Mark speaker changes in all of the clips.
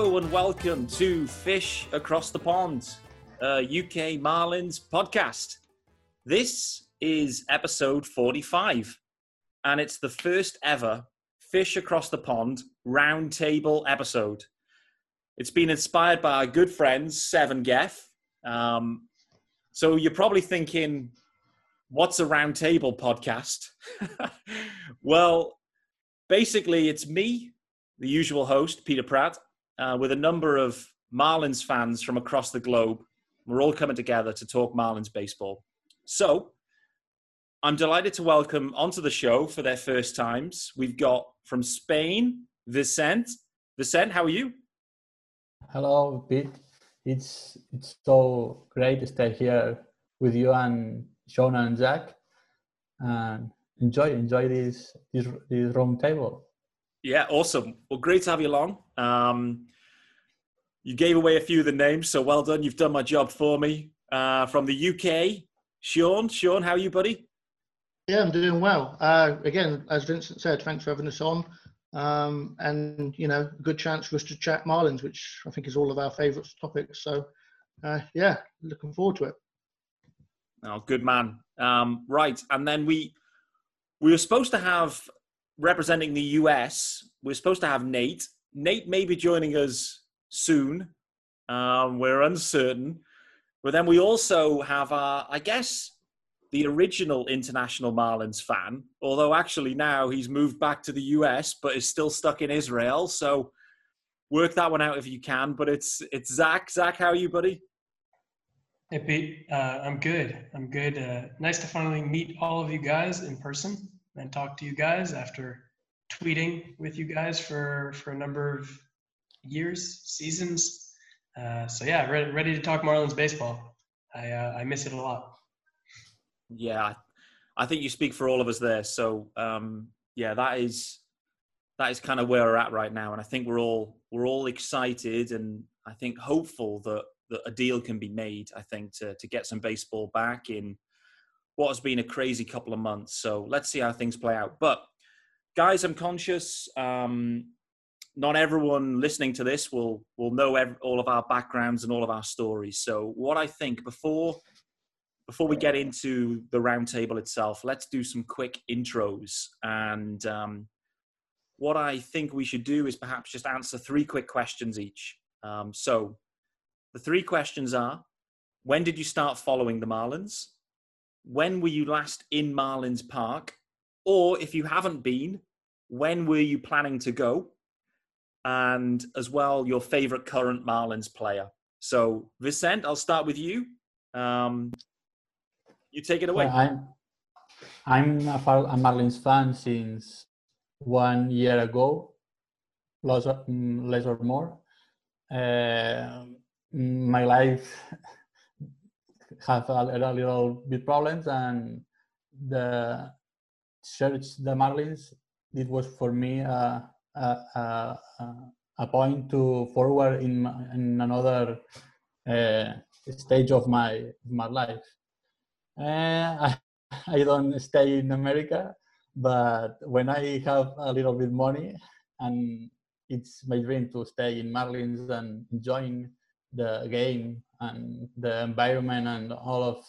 Speaker 1: Hello and welcome to Fish Across the Pond, UK Marlins podcast. This is episode 45, and it's the first ever Fish Across the Pond roundtable episode. It's been inspired by our good friends, Seven Geff. Um, so you're probably thinking, what's a roundtable podcast? well, basically, it's me, the usual host, Peter Pratt, uh, with a number of Marlins fans from across the globe. We're all coming together to talk Marlins baseball. So, I'm delighted to welcome onto the show for their first times. We've got from Spain, Vicent. Vicent, how are you?
Speaker 2: Hello, Pete. It's it's so great to stay here with you and Sean and Zach, and enjoy enjoy this this this round table.
Speaker 1: Yeah, awesome. Well, great to have you along. Um, you gave away a few of the names, so well done. You've done my job for me. Uh, from the UK, Sean. Sean, how are you, buddy?
Speaker 3: Yeah, I'm doing well. Uh, again, as Vincent said, thanks for having us on. Um, and, you know, a good chance for us to chat Marlins, which I think is all of our favourite topics. So, uh, yeah, looking forward to it.
Speaker 1: Oh, good man. Um, right. And then we we were supposed to have representing the US, we we're supposed to have Nate. Nate may be joining us soon. Um, we're uncertain. But then we also have our, I guess, the original international Marlins fan, although actually now he's moved back to the US but is still stuck in Israel. So work that one out if you can. But it's it's Zach. Zach, how are you, buddy?
Speaker 4: Hey Pete, uh, I'm good. I'm good. Uh, nice to finally meet all of you guys in person and talk to you guys after tweeting with you guys for for a number of years, seasons. Uh, so yeah, ready, ready to talk Marlins baseball. I uh, I miss it a lot.
Speaker 1: Yeah, I think you speak for all of us there. So um, yeah, that is that is kind of where we're at right now, and I think we're all we're all excited and I think hopeful that that a deal can be made. I think to to get some baseball back in what has been a crazy couple of months. So let's see how things play out. But guys, I'm conscious. Um, not everyone listening to this will will know every, all of our backgrounds and all of our stories. So what I think before before we get into the roundtable itself, let's do some quick intros. And um, what I think we should do is perhaps just answer three quick questions each. Um, so the three questions are when did you start following the Marlins? When were you last in Marlins Park? Or if you haven't been, when were you planning to go? And as well, your favorite current Marlins player. So, Vicent, I'll start with you. Um, you take it away.
Speaker 2: Well, I'm I'm a, a Marlins fan since one year ago, less or, less or more. Uh, my life have a, a, little bit problems, and the search the Marlins, it was for me a, a, a point to forward in, in another uh, stage of my my life. Uh, I, I don't stay in America, but when I have a little bit money, and it's my dream to stay in Marlins and enjoying the game and the environment and all of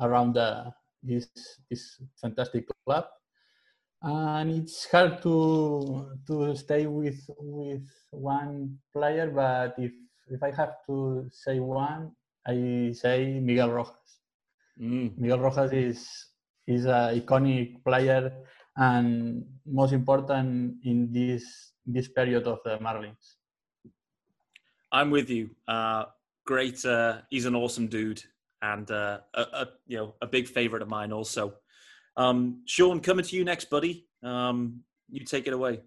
Speaker 2: around the, this this fantastic club. And it's hard to to stay with with one player, but if if I have to say one, I say Miguel Rojas. Mm. Miguel Rojas is is an iconic player and most important in this this period of the Marlins.
Speaker 1: I'm with you. Uh, great. Uh, he's an awesome dude and uh, a, a, you know a big favorite of mine also. Um, Sean, coming to you next, buddy. Um, you take it away.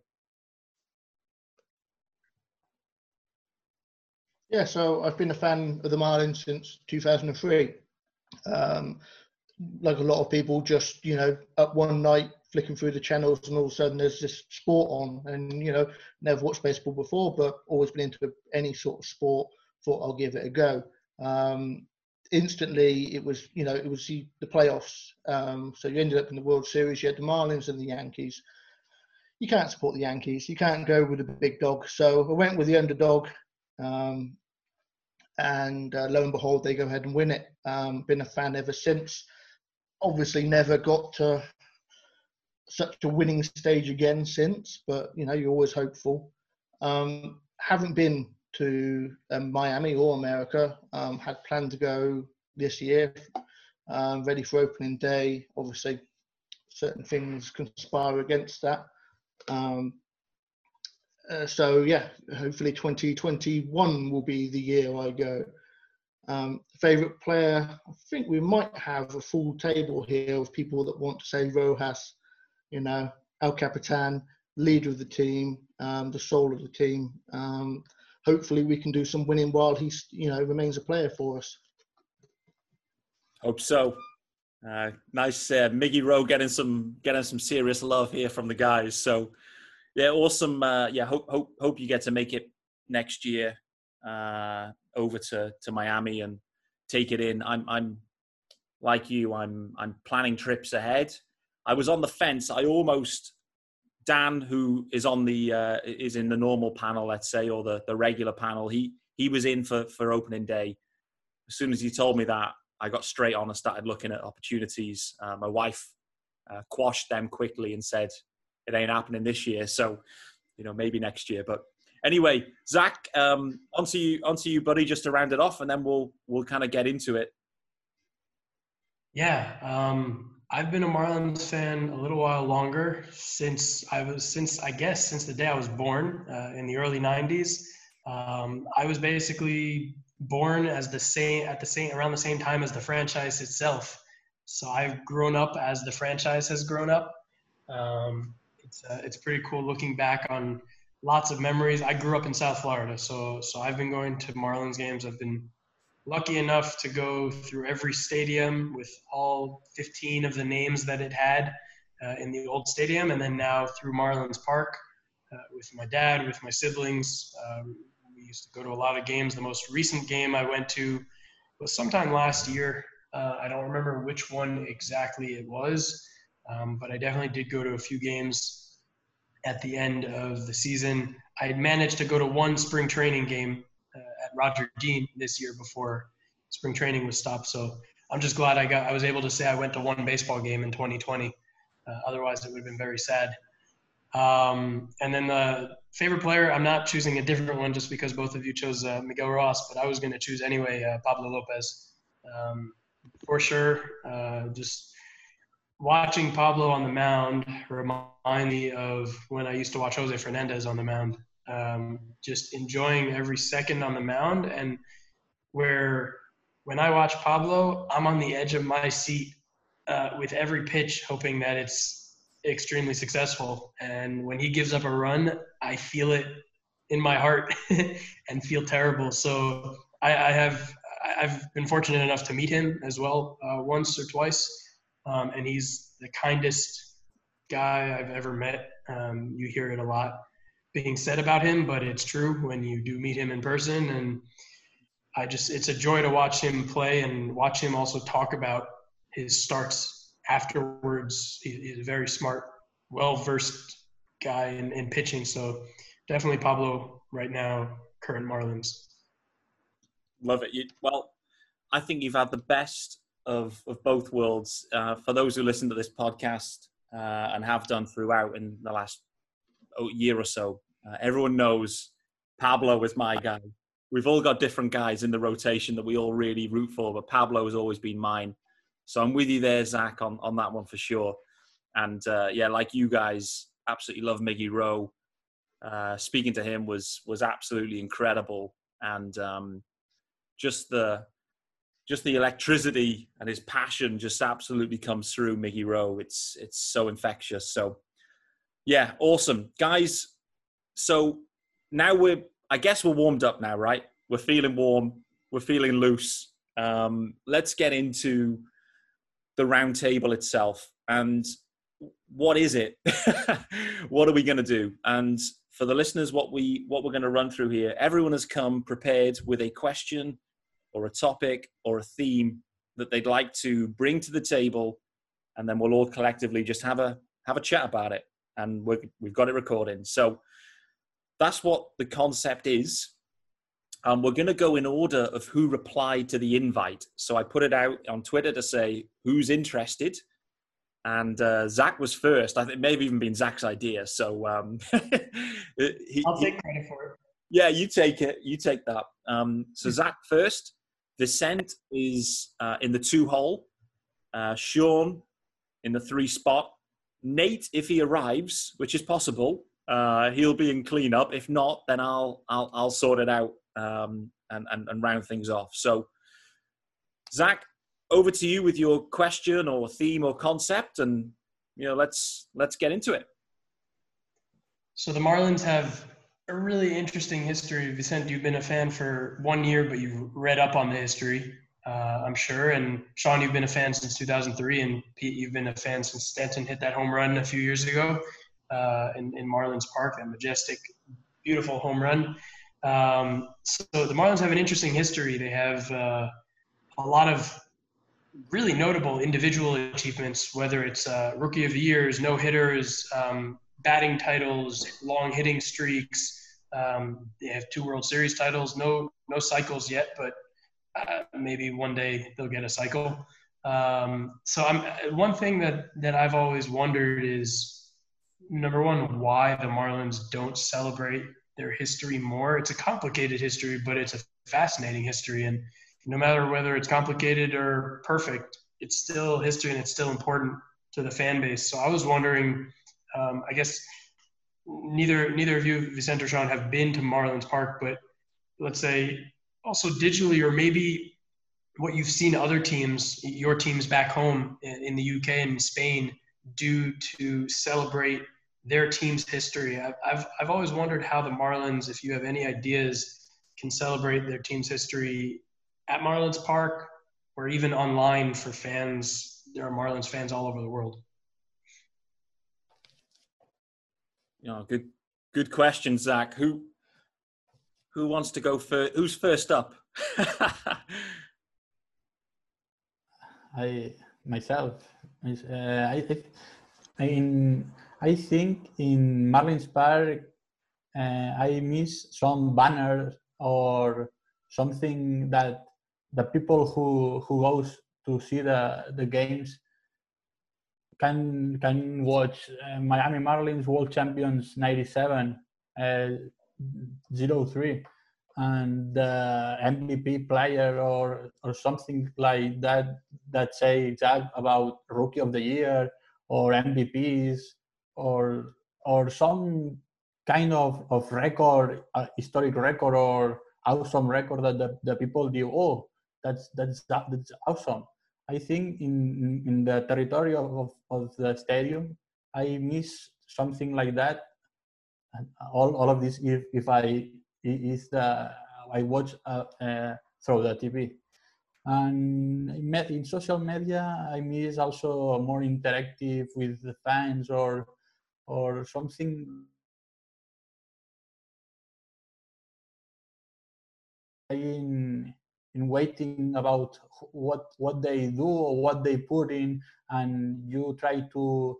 Speaker 3: Yeah, so I've been a fan of the Marlins since 2003 um, like a lot of people, just you know, up one night flicking through the channels, and all of a sudden there's this sport on, and you know, never watched baseball before, but always been into any sort of sport. Thought I'll give it a go. Um, instantly, it was you know, it was the, the playoffs. Um, so you ended up in the World Series. You had the Marlins and the Yankees. you can't support the Yankees. You can't go with the big dog. So I went with the underdog, um, and uh, lo and behold, they go ahead and win it. Um, been a fan ever since. Obviously, never got to such a winning stage again since, but you know you're always hopeful. Um, haven't been to um, Miami or America. Um, had planned to go this year, um, ready for opening day. Obviously, certain things conspire against that. Um, uh, so yeah, hopefully 2021 will be the year I go. Um, favorite player, I think we might have a full table here of people that want to say Rojas, you know, El Capitan, leader of the team, um, the soul of the team. Um, hopefully we can do some winning while he's, you know, remains a player for us.
Speaker 1: Hope so. Uh, nice, uh, Miggy Rowe getting some getting some serious love here from the guys. So, yeah, awesome. Uh, yeah, hope hope hope you get to make it next year uh, over to to Miami and take it in. I'm I'm like you. I'm I'm planning trips ahead. I was on the fence. I almost Dan, who is on the uh, is in the normal panel, let's say, or the the regular panel. He he was in for for opening day. As soon as he told me that, I got straight on and started looking at opportunities. Uh, my wife uh, quashed them quickly and said, "It ain't happening this year." So, you know, maybe next year. But anyway, Zach, um, onto you, onto you, buddy, just to round it off, and then we'll we'll kind of get into it.
Speaker 4: Yeah, um, I've been a Marlins fan a little while longer since I was since I guess since the day I was born uh, in the early '90s. Um, I was basically born as the same at the same around the same time as the franchise itself. So I've grown up as the franchise has grown up. Um, it's uh, it's pretty cool looking back on lots of memories. I grew up in South Florida, so so I've been going to Marlins games. I've been lucky enough to go through every stadium with all 15 of the names that it had uh, in the old stadium, and then now through Marlins Park uh, with my dad, with my siblings. Um, we used to go to a lot of games. The most recent game I went to was sometime last year. Uh, I don't remember which one exactly it was, um, but I definitely did go to a few games at the end of the season. I had managed to go to one spring training game Roger Dean this year before spring training was stopped. So I'm just glad I got I was able to say I went to one baseball game in 2020. Uh, otherwise, it would have been very sad. Um, and then the favorite player, I'm not choosing a different one just because both of you chose uh, Miguel Rojas, but I was going to choose anyway uh, Pablo Lopez. Um, for sure, uh, just watching Pablo on the mound remind me of when I used to watch Jose Fernandez on the mound. Um, just enjoying every second on the mound, and where when I watch Pablo, I'm on the edge of my seat uh, with every pitch, hoping that it's extremely successful. And when he gives up a run, I feel it in my heart and feel terrible. So I, I, have I've been fortunate enough to meet him as well uh, once or twice, um, and he's the kindest guy I've ever met. Um, you hear it a lot being said about him, but it's true when you do meet him in person. And I just it's a joy to watch him play and watch him also talk about his starts afterwards. He's a very smart, well versed guy in, in pitching. So definitely Pablo right now, current Marlins.
Speaker 1: Love it. You, well, I think you've had the best of, of both worlds. Uh, for those who listen to this podcast uh, and have done throughout in the last year or so, uh, everyone knows Pablo is my guy. We've all got different guys in the rotation that we all really root for, but Pablo has always been mine. So I'm with you there, Zach, on, on that one for sure. And uh, yeah, like you guys, absolutely love Miggy Rowe. Uh, speaking to him was was absolutely incredible, and um, just the just the electricity and his passion just absolutely comes through Miggy Rowe. It's it's so infectious. So yeah, awesome guys. So now we're I guess we're warmed up now, right? We're feeling warm. We're feeling loose. Um, let's get into the roundtable itself and what is it what are we going to do and for the listeners what we what we're going to run through here everyone has come prepared with a question or a topic or a theme that they'd like to bring to the table and then we'll all collectively just have a have a chat about it and we have got it recording. So that's what the concept is. Um, we're going to go in order of who replied to the invite. So I put it out on Twitter to say who's interested, and uh, Zach was first. I think it may have even been Zach's idea. So um,
Speaker 4: he, I'll take credit for it.
Speaker 1: Yeah, you take it. You take that. Um, so Zach first. Vicent is uh, in the two hole. Uh, Sean in the three spot. Nate, if he arrives, which is possible, uh, he'll be in cleanup. If not, then I'll I'll, I'll sort it out um, and, and and round things off. So, Zach, over to you with your question or theme or concept, and you know let's let's get into it.
Speaker 4: So the Marlins have a really interesting history. Vicent, you've been a fan for one year, but you've read up on the history, uh, I'm sure. And Sean, you've been a fan since 2003, and Pete, you've been a fan since Stanton hit that home run a few years ago uh, in, in Marlins Park, that majestic, beautiful home run. Um, so the Marlins have an interesting history. They have uh, a lot of really notable individual achievements, whether it's uh, rookie of the years, no hitters, um, batting titles, long hitting streaks. Um, they have two World Series titles, no no cycles yet, but uh, maybe one day they'll get a cycle. Um, so I'm one thing that that I've always wondered is number one, why the Marlins don't celebrate their history more. It's a complicated history, but it's a fascinating history. And no matter whether it's complicated or perfect, it's still history and it's still important to the fan base. So I was wondering, um, I guess neither neither of you, Vicente or Sean, have been to Marlins Park, but let's say also digitally or maybe what you've seen other teams, your teams back home in the UK and Spain do to celebrate their team's history. I've, I've, always wondered how the Marlins, if you have any ideas, can celebrate their team's history at Marlins Park or even online for fans. There are Marlins fans all over the world.
Speaker 1: You know, good, good question, Zach. Who, who wants to go first? Who's first up?
Speaker 2: I myself. Uh, I think in I think in Marlins Park, uh, I miss some banners or something that the people who who goes to see the the games can can watch uh, Miami Marlins World Champions '97, uh, 03 and the MVP player or or something like that that say about rookie of the year or MVPs or or some kind of, of record, uh, historic record or awesome record that the, the people do, oh, that's that's that's awesome. I think in in the territory of, of the stadium, I miss something like that. All, all of this if, if I is the I watch uh, uh, through the TV. And met in social media, I miss also more interactive with the fans or or something in in waiting about what what they do or what they put in and you try to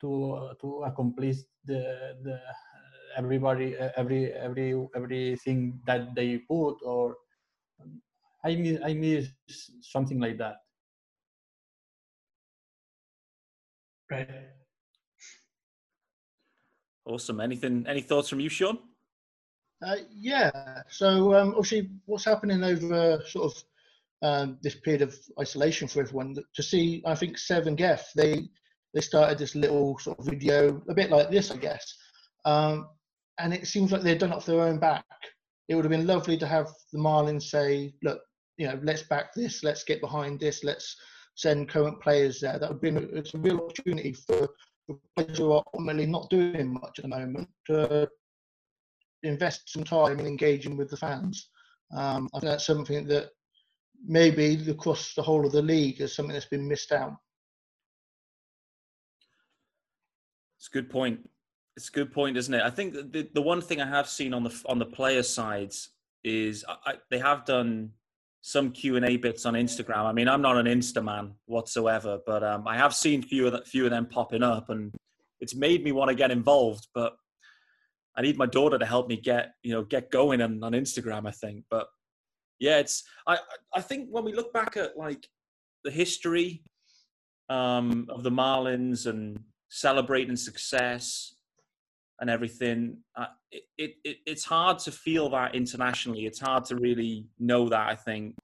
Speaker 2: to to accomplish the the everybody every every everything that they put or i miss i miss something like that.
Speaker 4: Right.
Speaker 1: Awesome. Anything any thoughts from you sean?
Speaker 3: Uh, yeah. So um, obviously what's happening over sort of um, this period of isolation for everyone to see i think seven geff they they started this little sort of video a bit like this i guess. Um, and it seems like they've done it off their own back. It would have been lovely to have the Marlins say, look, you know, let's back this, let's get behind this, let's send current players there. That would be it's a real opportunity for, players who are ultimately not doing much at the moment to invest some time in engaging with the fans. Um, I think that's something that maybe across the whole of the league is something that's been missed out.
Speaker 1: It's a good point. It's a good point, isn't it? I think the the one thing I have seen on the on the player sides is I, they have done some Q and A bits on Instagram. I mean, I'm not an Insta man whatsoever, but um, I have seen few of few of them popping up, and it's made me want to get involved, but I need my daughter to help me get you know get going on, on Instagram. I think, but yeah, it's I I think when we look back at like the history um, of the Marlins and celebrating success and everything, uh, it, it it's hard to feel that internationally. It's hard to really know that I think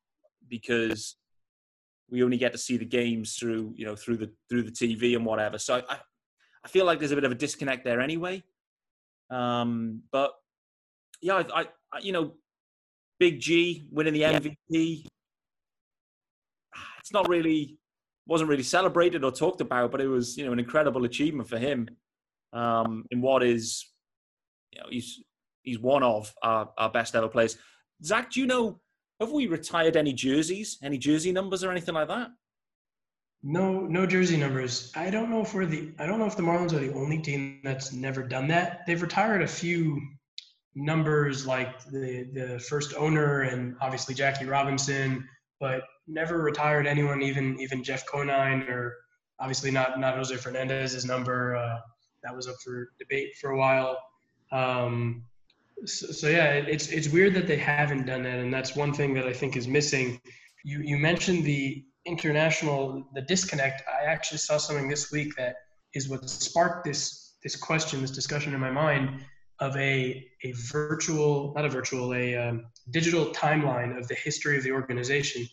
Speaker 1: because we only get to see the games through you know through the through the TV and whatever. So I I feel like there's a bit of a disconnect there anyway. Um, but yeah, I, I you know Big G winning the MVP. It's not really wasn't really celebrated or talked about, but it was you know an incredible achievement for him um, in what is you know he's he's one of our, our best ever players. Zach, do you know have we retired any jerseys, any jersey numbers or anything like that?
Speaker 4: No, no jersey numbers. I don't know if we're the. I don't know if the Marlins are the only team that's never done that. They've retired a few numbers, like the the first owner and obviously Jackie Robinson, but never retired anyone, even even Jeff Conine or obviously not not Jose Fernandez's number. Uh, that was up for debate for a while. Um, so, so, yeah, it's it's weird that they haven't done that, and that's one thing that I think is missing. You you mentioned the international the disconnect. I actually saw something this week that is what sparked this this question, this discussion in my mind of a a virtual, not a virtual, a um, digital timeline of the history of the organization.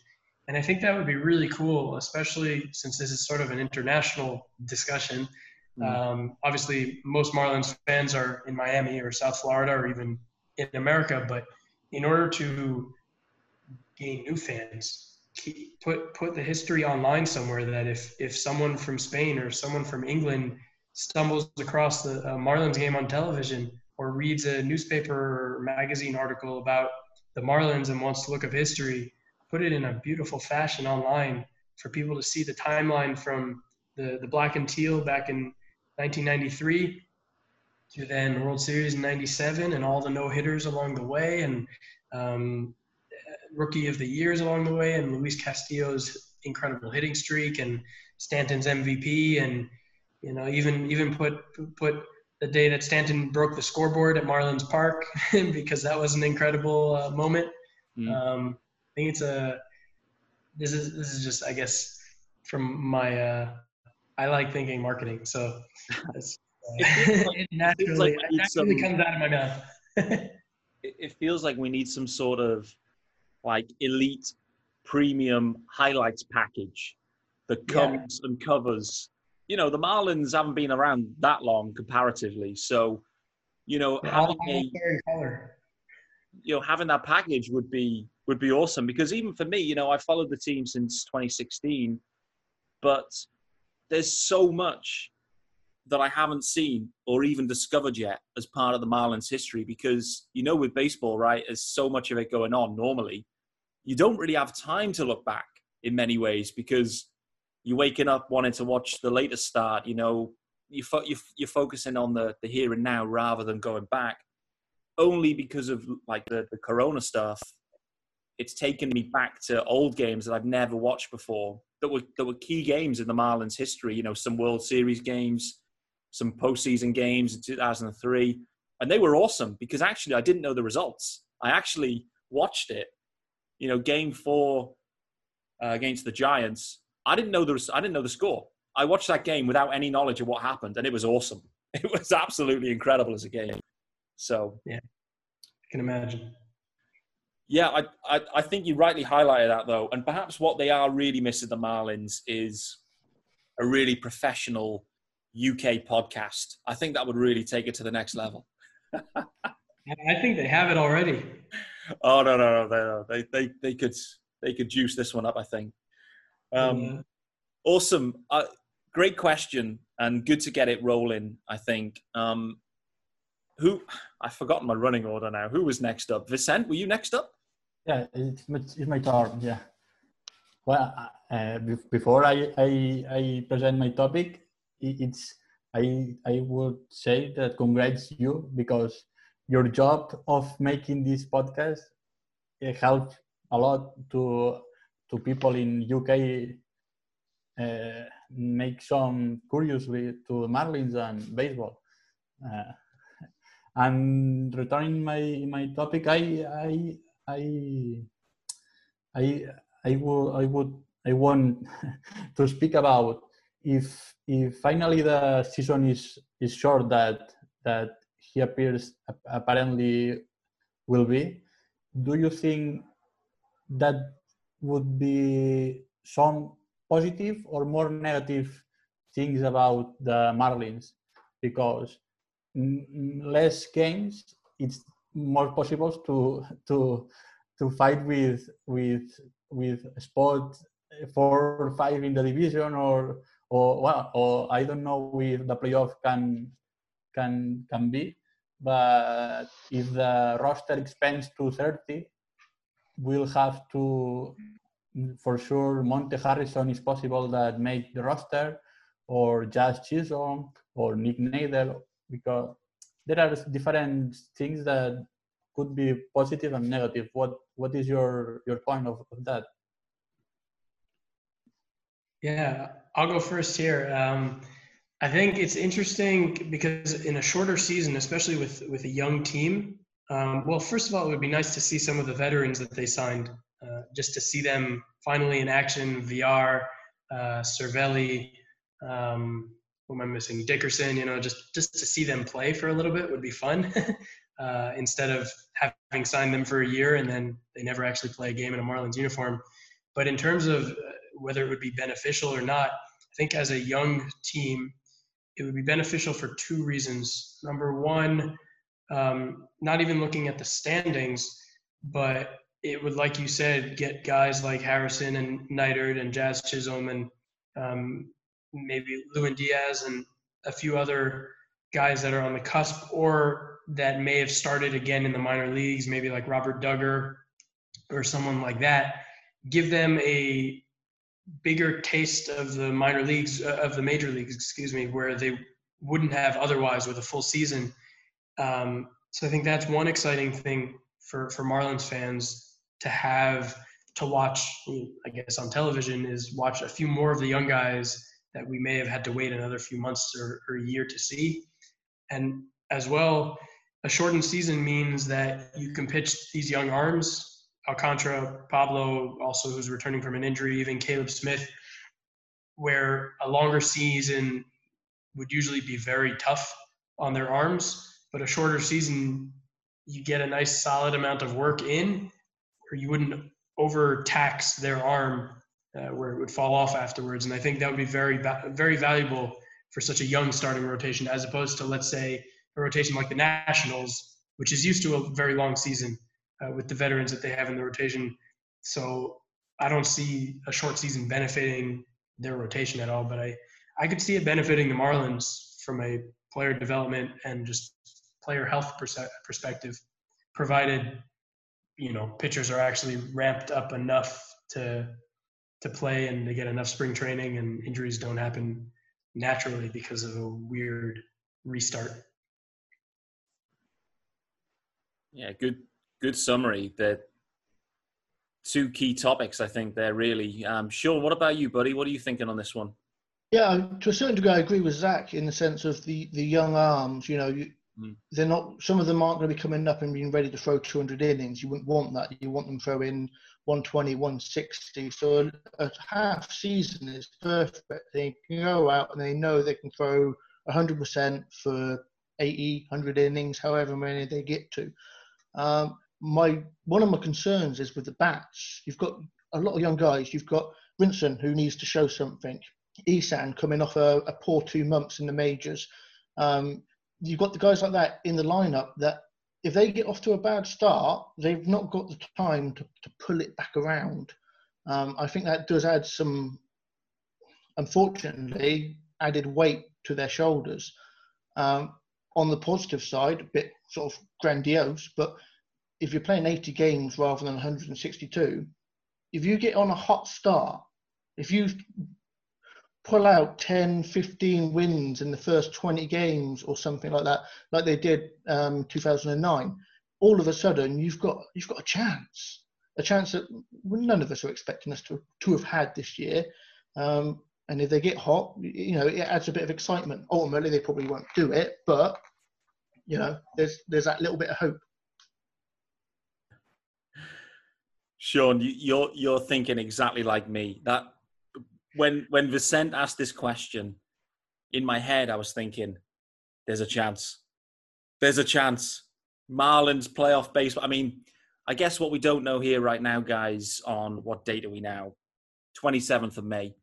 Speaker 4: And I think that would be really cool, especially since this is sort of an international discussion. Mm. Um, obviously, most Marlins fans are in Miami or South Florida or even in America, but in order to gain new fans, put put the history online somewhere. That if if someone from Spain or someone from England stumbles across the uh, Marlins game on television or reads a newspaper or magazine article about the Marlins and wants to look up history, put it in a beautiful fashion online for people to see the timeline from the, the black and teal back in 1993 to then World Series in 97 and all the no hitters along the way and um, rookie of the years along the way and Luis Castillo's incredible hitting streak and Stanton's MVP and you know even even put put the day that Stanton broke the scoreboard at Marlins Park because that was an incredible uh, moment. Mm. Um, I think it's a this is this is just I guess from my uh, I like thinking marketing, so it's, uh, it, naturally, like it naturally some, comes out of my mouth.
Speaker 1: it feels like we need some sort of like elite premium highlights package that comes yeah. and covers. You know, the Marlins haven't been around that long comparatively, so you know having a you know having that package would be would be awesome because even for me, you know, I followed the team since 2016, but there's so much that I haven't seen or even discovered yet as part of the Marlins history because you know with baseball, right, there's so much of it going on normally. You don't really have time to look back in many ways because you're waking up wanting to watch the latest start, you know, you fo- you're focusing on the, the here and now rather than going back only because of like the, the corona stuff it's taken me back to old games that I've never watched before that were that were key games in the Marlins history. You know, some World Series games, some postseason games in 2003, and they were awesome because actually I didn't know the results. I actually watched it. You know, Game Four uh, against the Giants. I didn't know the I didn't know the score. I watched that game without any knowledge of what happened, and it was awesome. It was absolutely incredible as a game. So
Speaker 4: yeah, I can imagine.
Speaker 1: Yeah, I, I, I think you rightly highlighted that though, and perhaps what they are really missing the Marlins is a really professional UK podcast. I think that would really take it to the next level.
Speaker 4: I think they have it already.
Speaker 1: Oh no no no they they they could they could juice this one up. I think. Um, yeah. Awesome, uh, great question, and good to get it rolling. I think. Um, who I've forgotten my running order now. Who was next up? Vicent, were you next up?
Speaker 2: Yeah, it's my, it's my turn. Yeah. Well, uh, before I, I, I present my topic, it's I I would say that congrats you because your job of making this podcast helped a lot to to people in UK uh, make some curiously to Marlins and baseball. Uh, and returning my my topic, I I I I I would I would I want to speak about if if finally the season is is short that that he appears apparently will be. Do you think that would be some positive or more negative things about the Marlins because less games it's more possible to to to fight with with with spot four or five in the division or or well or I don't know if the playoff can can can be but if the roster expands to 30 we'll have to for sure Monte Harrison is possible that make the roster or Jazz Chisholm or Nick Neidert because there are different things that could be positive and negative. What what is your your point of, of that?
Speaker 4: Yeah, I'll go first here. Um, I think it's interesting because in a shorter season, especially with with a young team, um, well, first of all, it would be nice to see some of the veterans that they signed, uh, just to see them finally in action. Villar, uh, Cervelli, um, who am I missing? Dickerson. You know, just just to see them play for a little bit would be fun, uh, instead of having signed them for a year and then they never actually play a game in a Marlins uniform. But in terms of uh, whether it would be beneficial or not, I think as a young team, it would be beneficial for two reasons. Number one um, not even looking at the standings, but it would, like you said, get guys like Harrison and Neidert and Jazz Chisholm and um, maybe Lewin Diaz and a few other guys that are on the cusp or that may have started again in the minor leagues, maybe like Robert Dugger or someone like that. Give them a bigger taste of the minor leagues, uh, of the major leagues, excuse me, where they wouldn't have otherwise with a full season um, so I think that's one exciting thing for for Marlins fans to have to watch. I guess on television is watch a few more of the young guys that we may have had to wait another few months or, or a year to see, and as well, a shortened season means that you can pitch these young arms. Alcantara, Pablo, also who's returning from an injury, even Caleb Smith, where a longer season would usually be very tough on their arms but a shorter season, you get a nice solid amount of work in, or you wouldn't overtax their arm uh, where it would fall off afterwards. And I think that would be very, very valuable for such a young starting rotation, as opposed to, let's say, a rotation like the Nationals, which is used to a very long season uh, with the veterans that they have in the rotation. So I don't see a short season benefiting their rotation at all, but I, I could see it benefiting the Marlins from a player development and just player health perspective, provided you know pitchers are actually ramped up enough to to play and to get enough spring training and injuries don't happen naturally because of a weird restart.
Speaker 1: Yeah, good good summary. The two key topics I think they're really. Um, Sean, what about you, buddy? What are you thinking on this one?
Speaker 3: Yeah, to a certain degree, I agree with Zach in the sense of the the young arms. You know, you, Mm. They're not. Some of them aren't going to be coming up and being ready to throw 200 innings. You wouldn't want that. You want them throwing 120, 160. So a, a half season is perfect. They can go out and they know they can throw 100% for 80, 100 innings, however many they get to. Um, my one of my concerns is with the bats. You've got a lot of young guys. You've got Brinson who needs to show something. Isan coming off a, a poor two months in the majors. Um, you've got the guys like that in the lineup that if they get off to a bad start, they've not got the time to, to pull it back around. Um, I think that does add some, unfortunately, added weight to their shoulders. Um, on the positive side, a bit sort of grandiose, but if you're playing 80 games rather than 162, if you get on a hot start, if you pull out 10, 15 wins in the first 20 games or something like that, like they did um, 2009, all of a sudden you've got you've got a chance, a chance that none of us are expecting us to, to have had this year. Um, And if they get hot, you know, it adds a bit of excitement. Ultimately, they probably won't do it, but you know, there's there's that little bit of hope.
Speaker 1: Sean, you're you're thinking exactly like me. That when when Vicent asked this question, in my head I was thinking, "There's a chance. There's a chance." Marlins playoff baseball. I mean, I guess what we don't know here right now, guys, on what date are we now? 27th of May.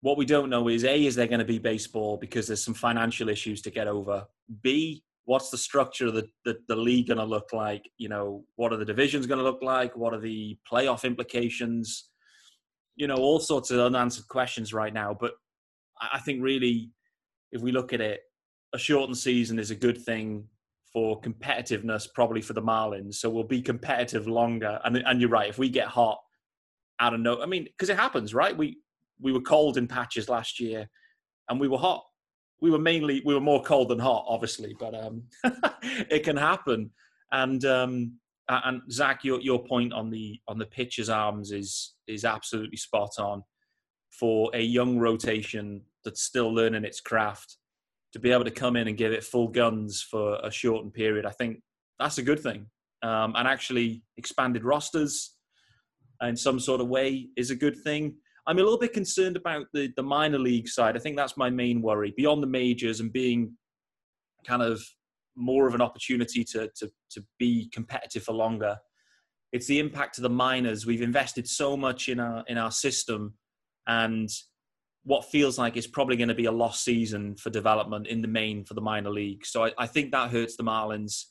Speaker 1: What we don't know is A, is there going to be baseball because there's some financial issues to get over? B, what's the structure of the, the, the league going to look like? You know, what are the divisions going to look like? What are the playoff implications? You know, all sorts of unanswered questions right now. But I think really, if we look at it, a shortened season is a good thing for competitiveness, probably for the Marlins. So we'll be competitive longer. And and you're right. If we get hot I don't know. I mean, because it happens, right? We we were cold in patches last year, and we were hot. We were mainly we were more cold than hot, obviously, but um, it can happen. And um, and Zach, your your point on the on the pitcher's arms is is absolutely spot on for a young rotation that's still learning its craft to be able to come in and give it full guns for a shortened period, I think that's a good thing. Um, and actually, expanded rosters in some sort of way is a good thing. I'm a little bit concerned about the, the minor league side. I think that's my main worry. Beyond the majors and being kind of more of an opportunity to, to, to be competitive for longer, it's the impact to the miners. We've invested so much in our in our system, and what feels like is probably going to be a lost season for development in the main for the minor league. So I, I, think that hurts the Marlins,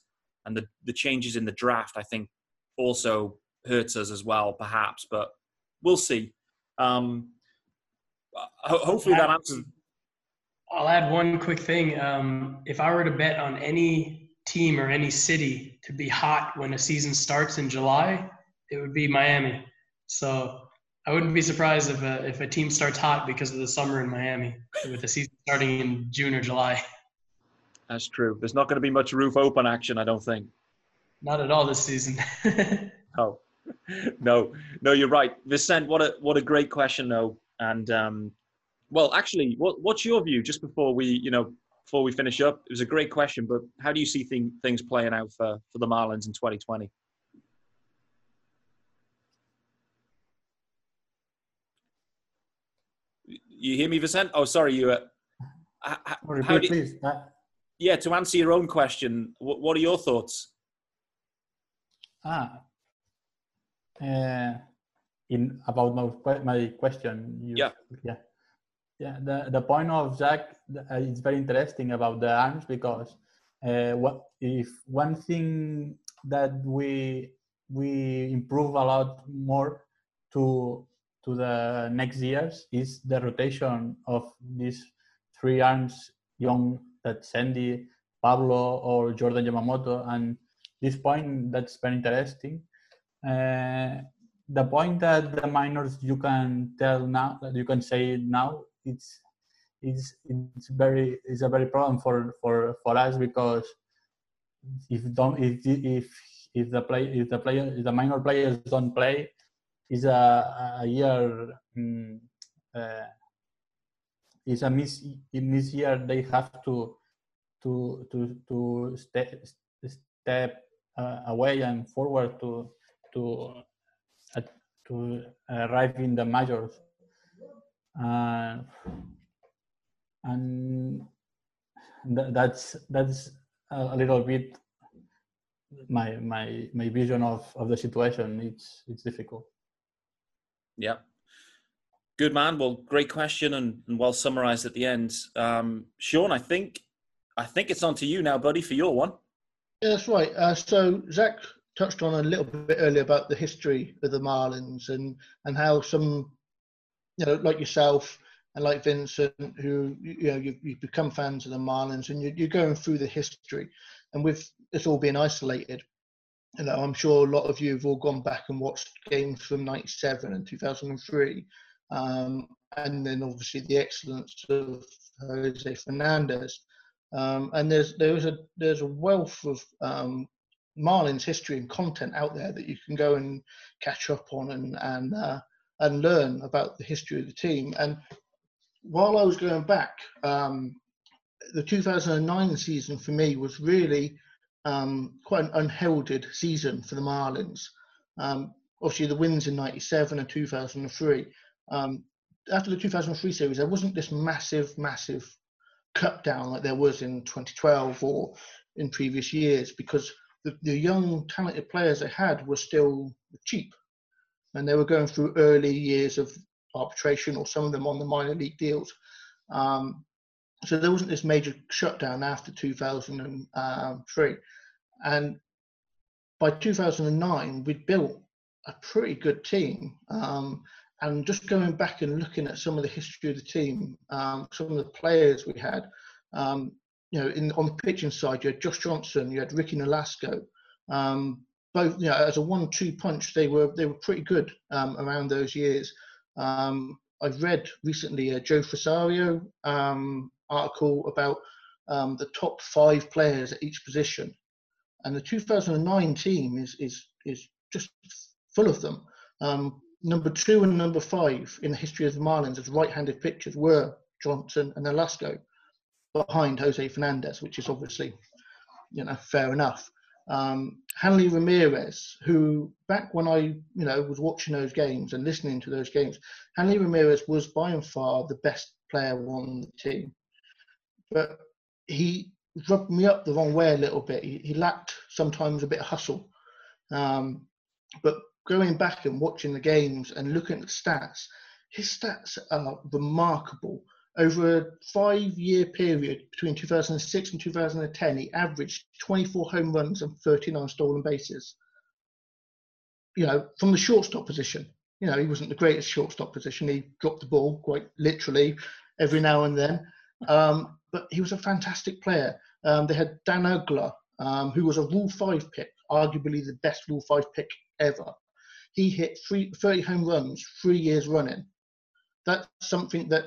Speaker 1: and the the changes in the draft I think also hurts us as well, perhaps. But we'll see. Um, ho- hopefully that answers.
Speaker 4: I'll add one quick thing. Um, if I were to bet on any team or any city to be hot when a season starts in July, it would be Miami. So I wouldn't be surprised if a, if a team starts hot because of the summer in Miami, with the season starting in June or July.
Speaker 1: That's true. There's not going to be much roof open action, I don't think.
Speaker 4: Not at all this season.
Speaker 1: oh, no, no, you're right, Vicent. What a what a great question, though. And um, well, actually, what what's your view? Just before we, you know, before we finish up, it was a great question. But how do you see thing, things playing out for for the Marlins in 2020? You hear me, Vicent? Oh, sorry, you. Uh,
Speaker 2: how, Repeat, please. Uh,
Speaker 1: yeah, to answer your own question, what, what are your thoughts?
Speaker 2: Ah, uh, in about my my question.
Speaker 1: You, yeah.
Speaker 2: Yeah. Yeah. The the point of Jack uh, is very interesting about the arms because uh, what if one thing that we we improve a lot more to to the next years is the rotation of these three arms, young that Sandy, Pablo, or Jordan Yamamoto. And this point that's very interesting. Uh, the point that the minors you can tell now that you can say now it's it's it's very it's a very problem for for for us because if don't if if if the play if the player if the minor players don't play is a, a year um, uh, is a miss in this year they have to to to to step step uh, away and forward to to uh, to arrive in the majors uh, and th- that's that's a little bit my my my vision of of the situation it's it's difficult
Speaker 1: yeah. Good man. Well, great question and, and well summarized at the end. Um, Sean, I think I think it's on to you now, buddy, for your one.
Speaker 3: Yeah, that's right. Uh, so Zach touched on a little bit earlier about the history of the Marlins and and how some, you know, like yourself and like Vincent, who you know you've, you've become fans of the Marlins and you're, you're going through the history, and with it's all being isolated, you know, I'm sure a lot of you have all gone back and watched games from '97 and 2003, um, and then obviously the excellence of Jose Fernandez. Um, and there's there's a there's a wealth of um, Marlins history and content out there that you can go and catch up on and and uh, and learn about the history of the team. And while I was going back, um, the 2009 season for me was really um, quite an unheralded season for the Marlins. Um, obviously, the wins in '97 and 2003. Um, after the 2003 series, there wasn't this massive, massive cut down like there was in 2012 or in previous years because the, the young, talented players they had were still cheap and they were going through early years of arbitration or some of them on the minor league deals. Um, so there wasn't this major shutdown after 2003. And by 2009, we'd built a pretty good team. Um, and just going back and looking at some of the history of the team, um, some of the players we had, um, you know, in on the pitching side, you had Josh Johnson, you had Ricky Nolasco. Um, both, you know, as a one-two punch, they were they were pretty good um, around those years. Um, I've read recently a Joe Frisaro um, article about um, the top five players at each position, and the 2009 team is is is just full of them. Um, number two and number five in the history of the Marlins as right-handed pitchers were Johnson and Nolasco, behind Jose Fernandez, which is obviously, you know, fair enough. Um, Hanley Ramirez, who back when I, you know, was watching those games and listening to those games, Hanley Ramirez was by and far the best player on the team. But he rubbed me up the wrong way a little bit. He, he lacked sometimes a bit of hustle. Um, but going back and watching the games and looking at the stats, his stats are remarkable. Over a five year period between 2006 and 2010, he averaged 24 home runs and 39 stolen bases. You know, from the shortstop position. You know, he wasn't the greatest shortstop position. He dropped the ball quite literally every now and then. Um, but he was a fantastic player. Um, they had Dan Uggla, um, who was a Rule 5 pick, arguably the best Rule 5 pick ever. He hit three, 30 home runs three years running. That's something that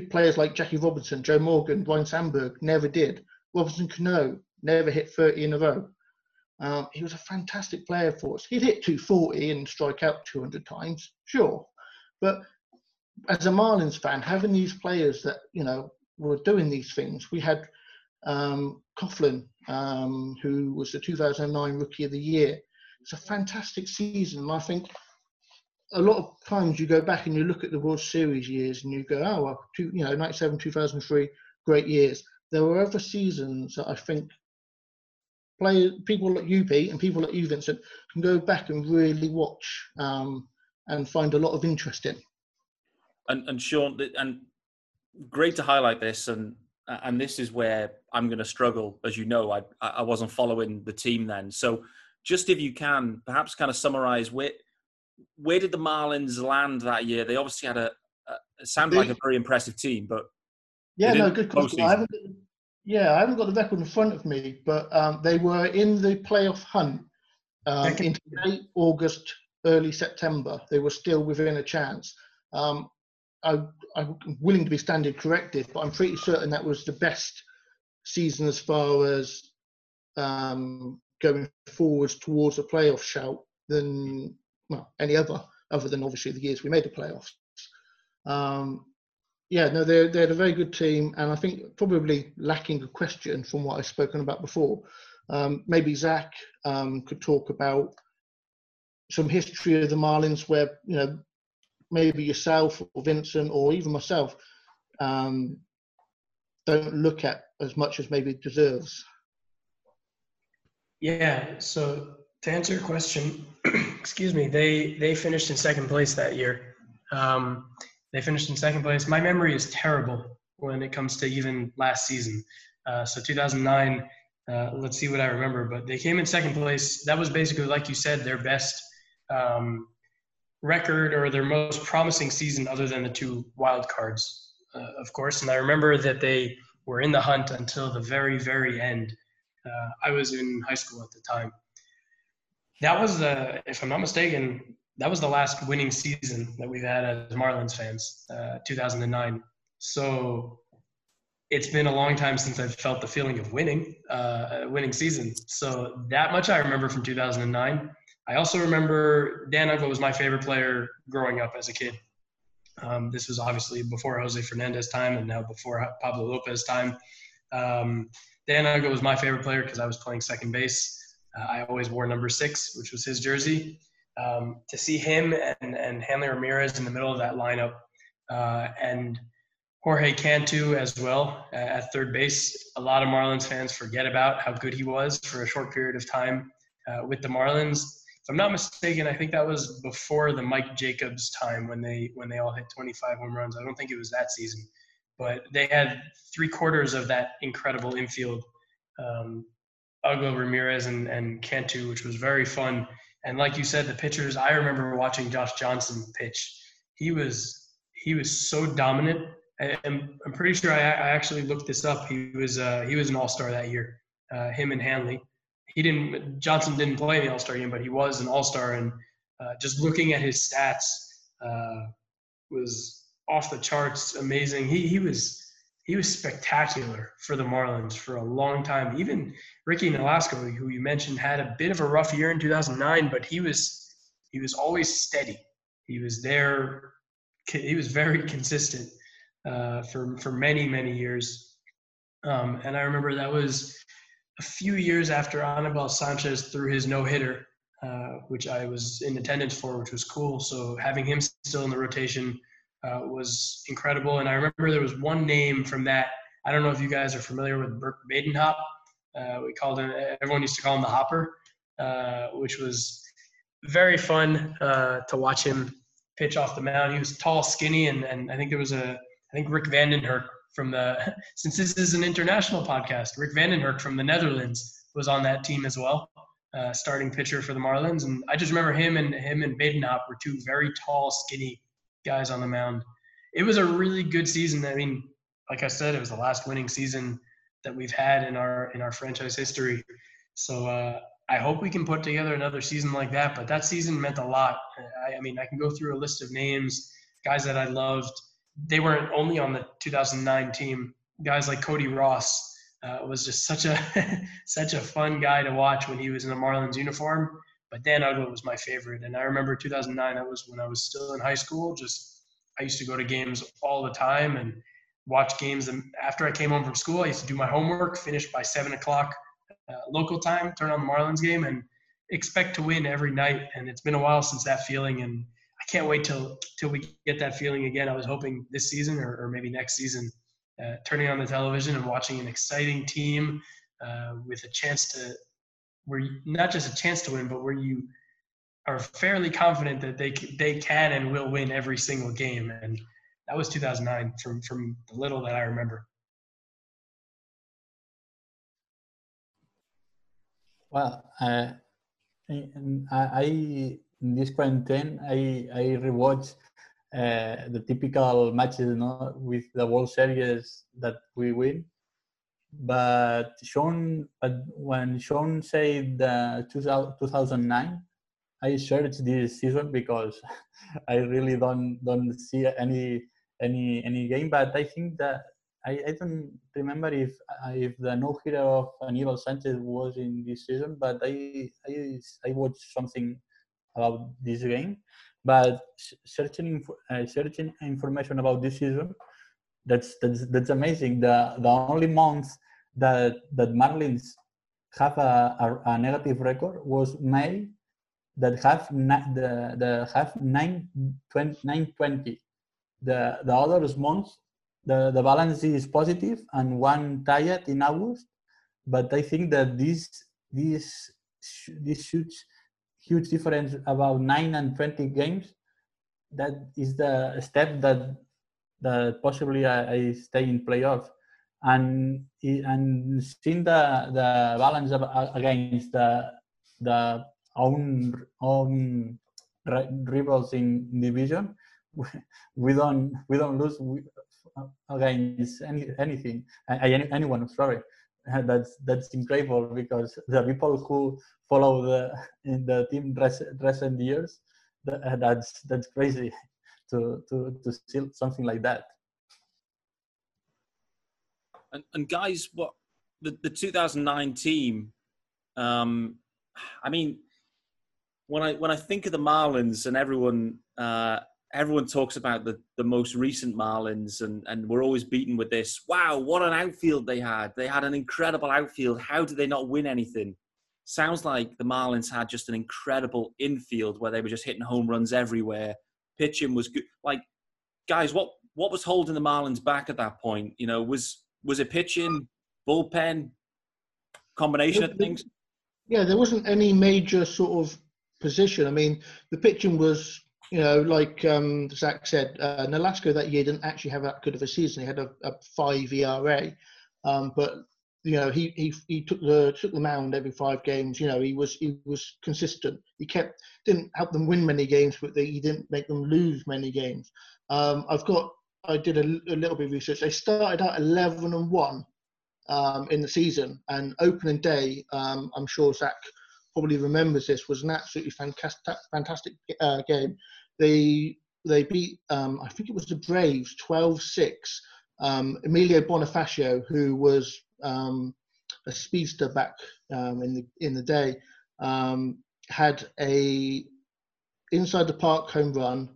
Speaker 3: players like Jackie Robinson, Joe Morgan, Ryne Sandberg never did. Robinson Cano never hit 30 in a row. Um, he was a fantastic player for us. He'd hit 240 and strike out 200 times, sure. But as a Marlins fan, having these players that, you know, were doing these things, we had um, Coghlan, um, who was the 2009 Rookie of the Year. It's a fantastic season. And I think a lot of times you go back and you look at the World Series years and you go, oh, well, two, you know, 97, 2003, great years. There were other seasons that I think players, people like you, Pete, and people like you, Vincent, can go back and really watch um, and find a lot of interest in.
Speaker 1: And, and Sean, and great to highlight this, and and this is where I'm going to struggle. As you know, I I wasn't following the team then, so just if you can, perhaps kind of summarize where where did the Marlins land that year? They obviously had a, a it sounded like a very impressive team, but
Speaker 3: yeah, no, good question. I haven't, yeah, I haven't got the record in front of me, but um, they were in the playoff hunt um, in late August, early September. They were still within a chance. Um, I, am willing to be standard corrected, but I'm pretty certain that was the best season as far as um, going forwards towards a playoff shout than well any other other than obviously the years we made the playoffs. Um, yeah, no, they're they're a very good team, and I think probably lacking a question from what I've spoken about before. Um, maybe Zach um, could talk about some history of the Marlins, where you know maybe yourself or Vincent or even myself um, don't look at as much as maybe it deserves.
Speaker 4: Yeah. So to answer your question, excuse me, they they finished in second place that year. Um, they finished in second place. My memory is terrible when it comes to even last season. Uh, so 2009. Uh, let's see what I remember. But they came in second place. That was basically, like you said, their best um, record or their most promising season, other than the two wild cards, uh, of course. And I remember that they were in the hunt until the very, very end. Uh, I was in high school at the time. That was the, if I'm not mistaken, that was the last winning season that we've had as Marlins fans, uh, 2009. So it's been a long time since I've felt the feeling of winning, uh, winning season. So that much I remember from 2009. I also remember Dan Uggla was my favorite player growing up as a kid. Um, this was obviously before Jose Fernandez time and now before Pablo Lopez time. Um, Dan Uggla was my favorite player because I was playing second base. Uh, I always wore number six, which was his jersey. Um, to see him and, and Hanley Ramirez in the middle of that lineup uh, and Jorge Cantu as well uh, at third base. A lot of Marlins fans forget about how good he was for a short period of time uh, with the Marlins. If I'm not mistaken, I think that was before the Mike Jacobs time when they when they all hit 25 home runs. I don't think it was that season, but they had three quarters of that incredible infield. Um, Uggla, Ramirez, and, and Cantu, which was very fun. And like you said, the pitchers. I remember watching Josh Johnson pitch. He was he was so dominant I'm, I'm pretty sure I, I, actually looked this up. He was uh, he was an All Star that year. Uh, him and Hanley. He didn't. Johnson didn't play in the All Star game, but he was an All Star. And uh, just looking at his stats uh, was off the charts. Amazing. He he was he was spectacular for the Marlins for a long time. Even Ricky Nolasco, who you mentioned, had a bit of a rough year in 2009, but he was he was always steady. He was there. He was very consistent uh, for for many many years. Um, and I remember that was a few years after Anibal Sanchez threw his no hitter, uh, which I was in attendance for, which was cool. So having him still in the rotation uh, was incredible. And I remember there was one name from that. I don't know if you guys are familiar with Burke Badenhop. Uh, we called him. Everyone used to call him the Hopper, uh, which was very fun uh, to watch him pitch off the mound. He was tall, skinny, and, and I think there was a I think Rick VandenHurk from the, since this is an international podcast, Rick VandenHurk from the Netherlands was on that team as well, uh, starting pitcher for the Marlins. And I just remember him and him and Badenhop were two very tall, skinny guys on the mound. It was a really good season. I mean, like I said, it was the last winning season that we've had in our in our franchise history. So uh, I hope we can put together another season like that. But that season meant a lot. I, I mean, I can go through a list of names, guys that I loved they weren't only on the 2009 team. Guys like Cody Ross uh, was just such a such a fun guy to watch when he was in a Marlins uniform. But Dan Uggla was my favorite, and I remember 2009. That was when I was still in high school. Just I used to go to games all the time and watch games. And after I came home from school, I used to do my homework, finish by seven o'clock uh, local time, turn on the Marlins game, and expect to win every night. And it's been a while since that feeling, and I can't wait till till we get that feeling again. I was hoping this season or, or maybe next season, uh, turning on the television and watching an exciting team uh, with a chance to, where you, not just a chance to win, but where you are fairly confident that they they can and will win every single game. And that was 2009 from from the little that I remember.
Speaker 2: Well, uh, I in this quarantine, I I rewatch uh, the typical matches, you know, with the World Series that we win. But Sean, when Sean said the 2009, I searched this season because I really don't don't see any any any game. But I think that I, I don't remember if if the no hitter of Anibal Sanchez was in this season, but I I I watched something about this game. But searching uh, searching information about this season, that's that's that's amazing. The the only months that that Marlins have a, a, a negative record was May, that have the the have nine twenty nine twenty. The the other months the the balance is positive and one tied in August. But I think that this this this shoots huge difference about 9 and 20 games that is the step that that possibly I, I stay in playoffs and and seeing the the balance of, uh, against the the own own rivals in division we don't we don't lose uh, against any anything anyone sorry. That's that's incredible because the people who follow the in the team recent years that's that's crazy to to to see something like that
Speaker 1: and, and guys what the, the 2009 team um i mean when i when i think of the marlins and everyone uh everyone talks about the, the most recent Marlins, and, and we're always beaten with this. Wow, what an outfield they had! They had an incredible outfield. How did they not win anything? Sounds like the Marlins had just an incredible infield where they were just hitting home runs everywhere. Pitching was good. Like, guys, what what was holding the Marlins back at that point? You know, was was it pitching, bullpen, combination of things?
Speaker 3: Yeah, there wasn't any major sort of position. I mean, the pitching was, you know, like um, Zach said, uh, Nolasco that year didn't actually have that good of a season. He had a, a five ERA, um, but you know, he, he he took the took the mound every five games. You know, he was he was consistent. He kept didn't help them win many games, but they, he didn't make them lose many games. Um, I've got I did a, a, little bit of research. They started out 11 and one um, in the season, and opening day, um, I'm sure Zach probably remembers this, was an absolutely fantastic fantastic uh, game. They they beat um, I think it was the Braves 12-6. Um, Emilio Bonifacio, who was um, a speedster back um, in the in the day, um, had a inside the park home run,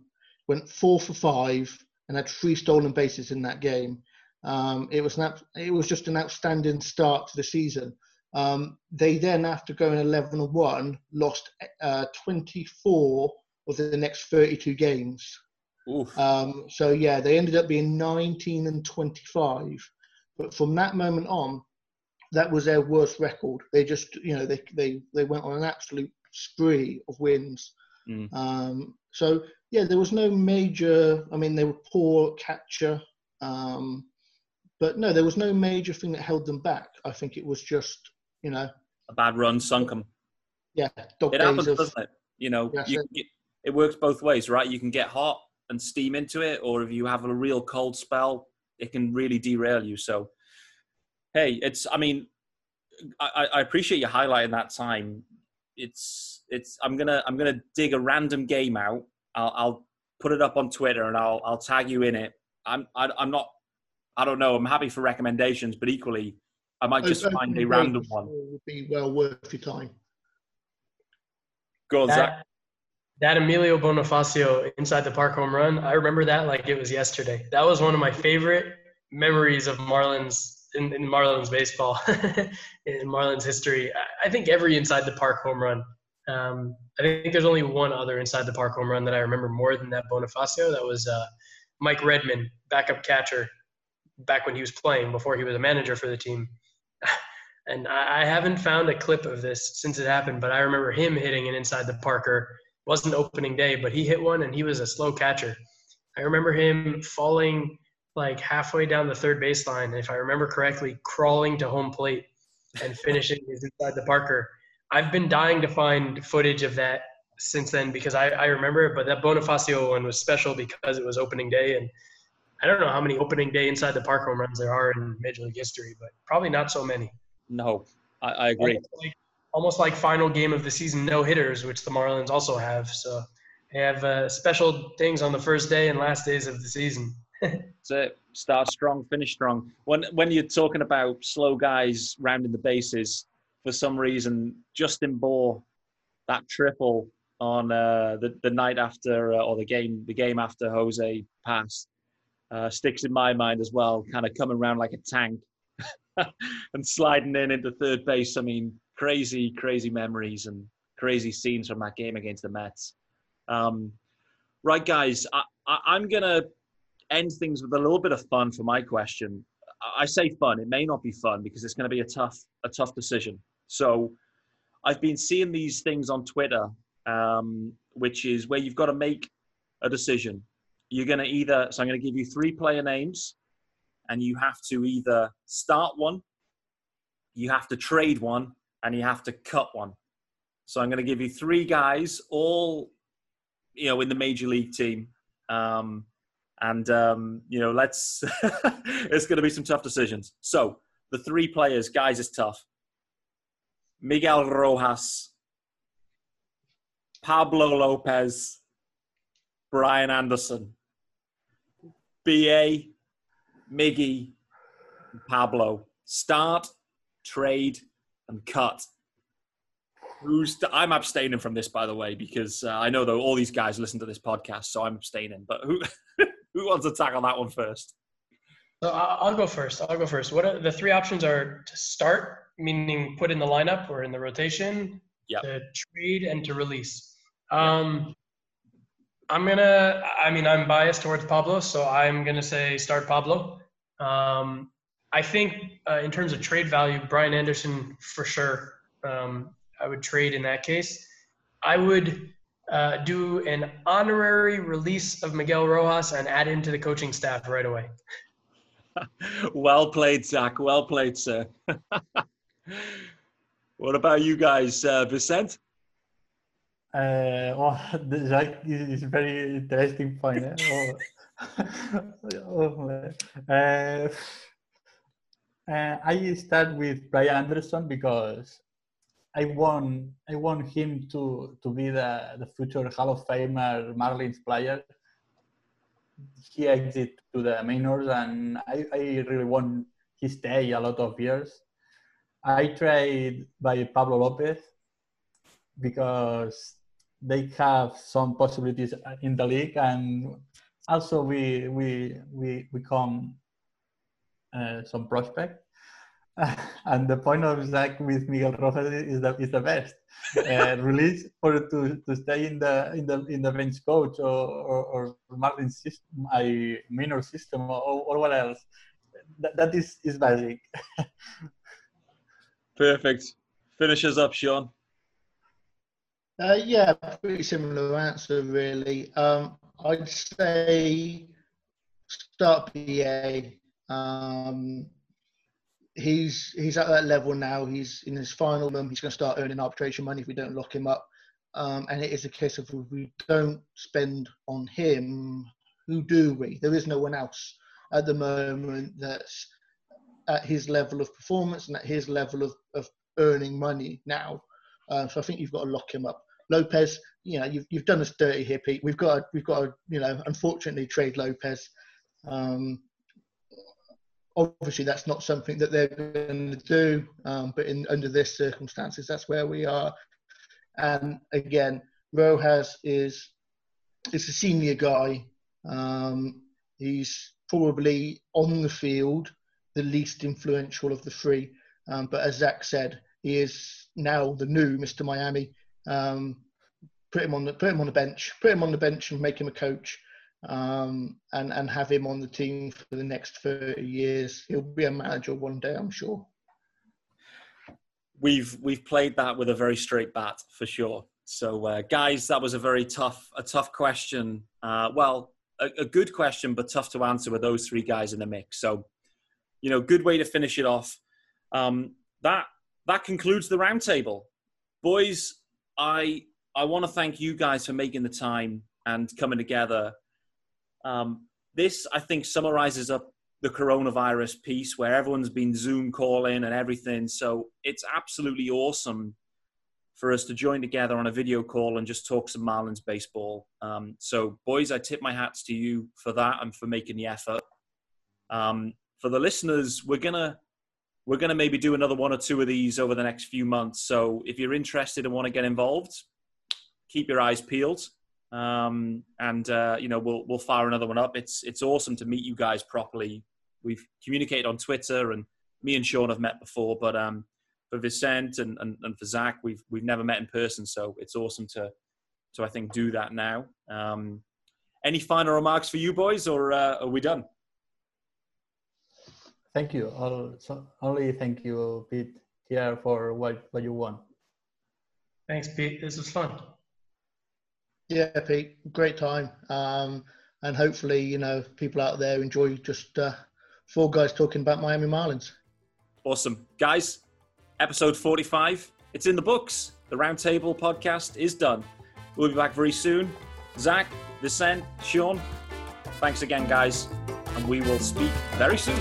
Speaker 3: went four for five, and had three stolen bases in that game. Um, it was an it was just an outstanding start to the season. Um, they then, after going 11 and one, lost uh, 24 of the next 32 games. Um, so yeah, they ended up being 19 and 25. But from that moment on, that was their worst record. They just, you know, they they they went on an absolute spree of wins. Mm. Um, so yeah, there was no major. I mean, they were poor catcher, um, but no, there was no major thing that held them back. I think it was just, you know,
Speaker 1: a bad run sunk them.
Speaker 3: Yeah,
Speaker 1: it happens, of, doesn't it? You know, you. Get, it works both ways, right? You can get hot and steam into it, or if you have a real cold spell, it can really derail you. So hey, it's. I mean, I, I appreciate you highlighting that time. It's it's. I'm gonna I'm gonna dig a random game out. I'll, I'll put it up on Twitter and I'll I'll tag you in it. I'm I, am i am not. I don't know. I'm happy for recommendations, but equally, I might just find a random one.
Speaker 3: It Would be well worth your time.
Speaker 1: Go on,
Speaker 4: that,
Speaker 1: Zach.
Speaker 4: That Emilio Bonifacio inside the park home run. I remember that like it was yesterday. That was one of my favorite memories of Marlins in, in Marlins baseball, in Marlins history. I think every inside the park home run. Um, I think there's only one other inside the park home run that I remember more than that Bonifacio. That was uh, Mike Redmond, backup catcher, back when he was playing before he was a manager for the team. and I, I haven't found a clip of this since it happened, but I remember him hitting an inside the Parker. Wasn't opening day, but he hit one and he was a slow catcher. I remember him falling like halfway down the third baseline, if I remember correctly, crawling to home plate and finishing his inside the Parker. I've been dying to find footage of that since then because I, I remember it, but that Bonifacio one was special because it was opening day. And I don't know how many opening day inside the park home runs there are in Major League history, but probably not so many.
Speaker 1: No, I, I agree.
Speaker 4: Like, almost like, final game of the season no hitters, which the Marlins also have. So they have uh, special things on the first day and last days of the season.
Speaker 1: so. Start strong, finish strong. When when you're talking about slow guys rounding the bases, for some reason, Justin Bour, that triple on uh, the the night after uh, or the game the game after Jose passed uh, sticks in my mind as well. Kind of coming around like a tank and sliding in into third base. I mean, crazy, crazy memories and crazy scenes from that game against the Mets. Um, right, guys, I, I, I'm gonna end things with a little bit of fun for my question. I say fun. It may not be fun because it's going to be a tough, a tough decision. So, I've been seeing these things on Twitter, um, which is where you've got to make a decision. You're going to either. So I'm going to give you three player names, and you have to either start one, you have to trade one, and you have to cut one. So I'm going to give you three guys, all you know, in the major league team. Um, and um, you know, let's. it's going to be some tough decisions. So the three players, guys, is tough. Miguel Rojas, Pablo Lopez, Brian Anderson, BA, Miggy, Pablo. Start, trade, and cut. Who's? I'm abstaining from this, by the way, because uh, I know though all these guys listen to this podcast, so I'm abstaining. But who who wants to tackle that one first?
Speaker 4: So I'll go first. I'll go first. What are the three options are to start, meaning put in the lineup or in the rotation,
Speaker 1: Yep.
Speaker 4: to trade, and to release. Um, I'm gonna. I mean, I'm biased towards Pablo, so I'm gonna say start Pablo. Um, I think uh, in terms of trade value, Brian Anderson for sure. Um, I would trade in that case. I would uh, do an honorary release of Miguel Rojas and add him to the coaching staff right away.
Speaker 1: well played, Zach. Well played, sir. what about you guys, uh, Vicent?
Speaker 2: Uh, oh, that is a very interesting point. eh? Oh. oh, uh, uh, I start with Brian Anderson because I want I want him to to be the, the future Hall of Famer Marlins player. He exit to the minors, and I, I really want he stay a lot of years. I trade by Pablo Lopez because they have some possibilities in the league and also we we we become uh, some prospect and the point of Zach with Miguel Rojas is the is the best uh, release or to, to stay in the in the in the bench coach or or, or Martin system I minor system or, or what else that, that is is basic
Speaker 1: Perfect. Finishes up, Sean.
Speaker 3: Uh, yeah, pretty similar answer, really. Um, I'd say start BA. Um, he's he's at that level now. He's in his final room. He's going to start earning arbitration money if we don't lock him up. Um, and it is a case of if we don't spend on him, who do we? There is no one else at the moment that's at his level of performance and at his level of, of earning money now. Uh, so I think you've got to lock him up. Lopez, you know, you've, you've done us dirty here, Pete. We've got to, we've got to, you know, unfortunately trade Lopez. Um, obviously, that's not something that they're going to do, um, but in under this circumstances, that's where we are. And again, Rojas is is a senior guy. Um, he's probably on the field the least influential of the three. Um, but as Zach said, he is now the new Mr. Miami. Um, put him on the put him on the bench, put him on the bench, and make him a coach, um, and and have him on the team for the next thirty years. He'll be a manager one day, I'm sure.
Speaker 1: We've we've played that with a very straight bat for sure. So, uh, guys, that was a very tough a tough question. Uh, well, a, a good question, but tough to answer with those three guys in the mix. So, you know, good way to finish it off. Um, that that concludes the roundtable, boys. I I want to thank you guys for making the time and coming together. Um, this I think summarizes up the coronavirus piece where everyone's been Zoom calling and everything. So it's absolutely awesome for us to join together on a video call and just talk some Marlins baseball. Um, so, boys, I tip my hats to you for that and for making the effort. Um, for the listeners, we're gonna we're gonna maybe do another one or two of these over the next few months. So, if you're interested and want to get involved, keep your eyes peeled. Um, and uh, you know we'll we'll fire another one up. It's it's awesome to meet you guys properly. We've communicated on Twitter, and me and Sean have met before, but um, for Vicent and, and, and for Zach, we've we've never met in person, so it's awesome to to I think do that now. Um, any final remarks for you boys, or uh, are we done?
Speaker 2: Thank you. I'll, so only thank you, Pete, here for what, what you want.
Speaker 4: Thanks, Pete. This was fun.
Speaker 3: Yeah, Pete, great time. Um, and hopefully, you know, people out there enjoy just uh, four guys talking about Miami Marlins.
Speaker 1: Awesome, guys. Episode forty-five. It's in the books. The Roundtable podcast is done. We'll be back very soon. Zach, Vicent, Sean. Thanks again, guys, and we will speak very soon.